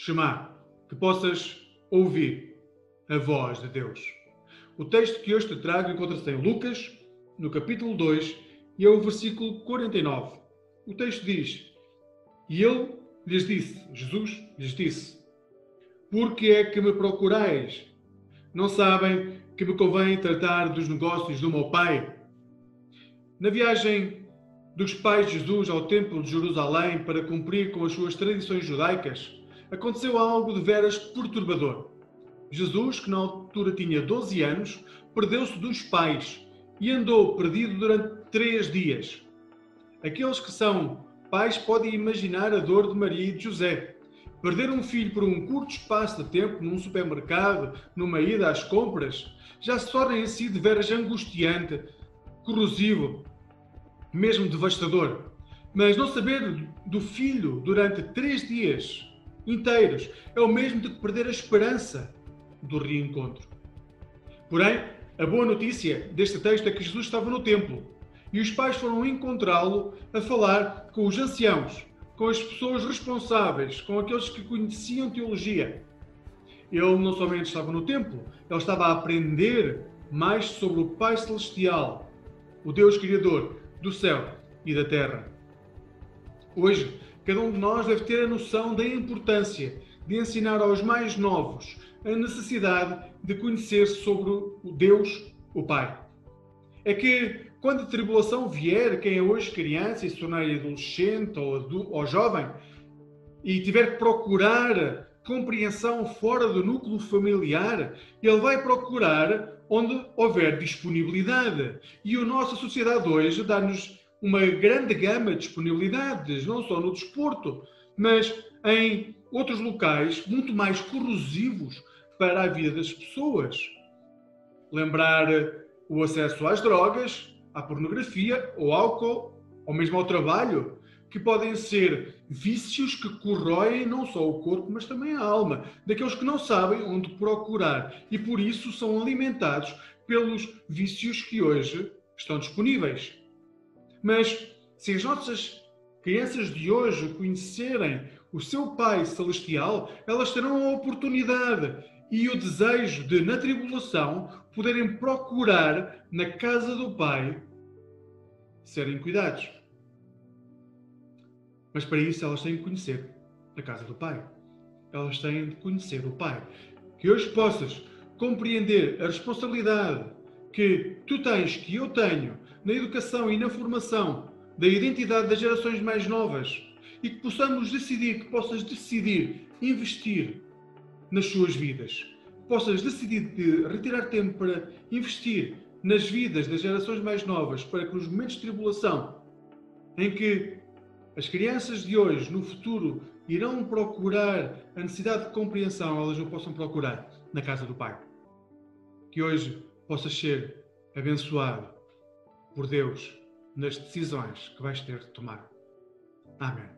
Shema, que possas ouvir a voz de Deus. O texto que hoje te trago encontra-se em Lucas, no capítulo 2, e é o versículo 49. O texto diz: E ele lhes disse, Jesus lhes disse: Por que é que me procurais? Não sabem que me convém tratar dos negócios do meu Pai? Na viagem dos pais de Jesus ao Templo de Jerusalém para cumprir com as suas tradições judaicas, aconteceu algo de veras perturbador. Jesus, que na altura tinha 12 anos, perdeu-se dos pais e andou perdido durante três dias. Aqueles que são pais podem imaginar a dor de Maria e de José. Perder um filho por um curto espaço de tempo num supermercado, numa ida às compras, já se torna em si de veras angustiante, corrosivo mesmo devastador. Mas não saber do filho durante três dias inteiros é o mesmo de perder a esperança do reencontro. Porém, a boa notícia deste texto é que Jesus estava no templo e os pais foram encontrá-lo a falar com os anciãos, com as pessoas responsáveis, com aqueles que conheciam teologia. Ele não somente estava no templo, ele estava a aprender mais sobre o Pai Celestial, o Deus Criador, do céu e da terra. Hoje, cada um de nós deve ter a noção da importância de ensinar aos mais novos a necessidade de conhecer sobre o Deus, o Pai. É que quando a tribulação vier, quem é hoje criança e se tornar adolescente ou, ou jovem e tiver que procurar compreensão fora do núcleo familiar, ele vai procurar onde houver disponibilidade. E a nossa sociedade hoje dá-nos uma grande gama de disponibilidades, não só no desporto, mas em outros locais muito mais corrosivos para a vida das pessoas. Lembrar o acesso às drogas, à pornografia, ao álcool, ou mesmo ao trabalho, que podem ser vícios que corroem não só o corpo, mas também a alma, daqueles que não sabem onde procurar e por isso são alimentados pelos vícios que hoje estão disponíveis. Mas se as nossas crianças de hoje conhecerem o seu Pai Celestial, elas terão a oportunidade e o desejo de, na tribulação, poderem procurar na casa do Pai serem cuidados. Mas para isso elas têm que conhecer a casa do Pai. Elas têm de conhecer o Pai. Que hoje possas compreender a responsabilidade que tu tens, que eu tenho, na educação e na formação da identidade das gerações mais novas e que possamos decidir, que possas decidir investir nas suas vidas, possas decidir de retirar tempo para investir nas vidas das gerações mais novas, para que nos momentos de tribulação em que as crianças de hoje, no futuro, irão procurar a necessidade de compreensão, elas não possam procurar na casa do Pai. Que hoje possas ser abençoado por Deus nas decisões que vais ter de tomar. Amém.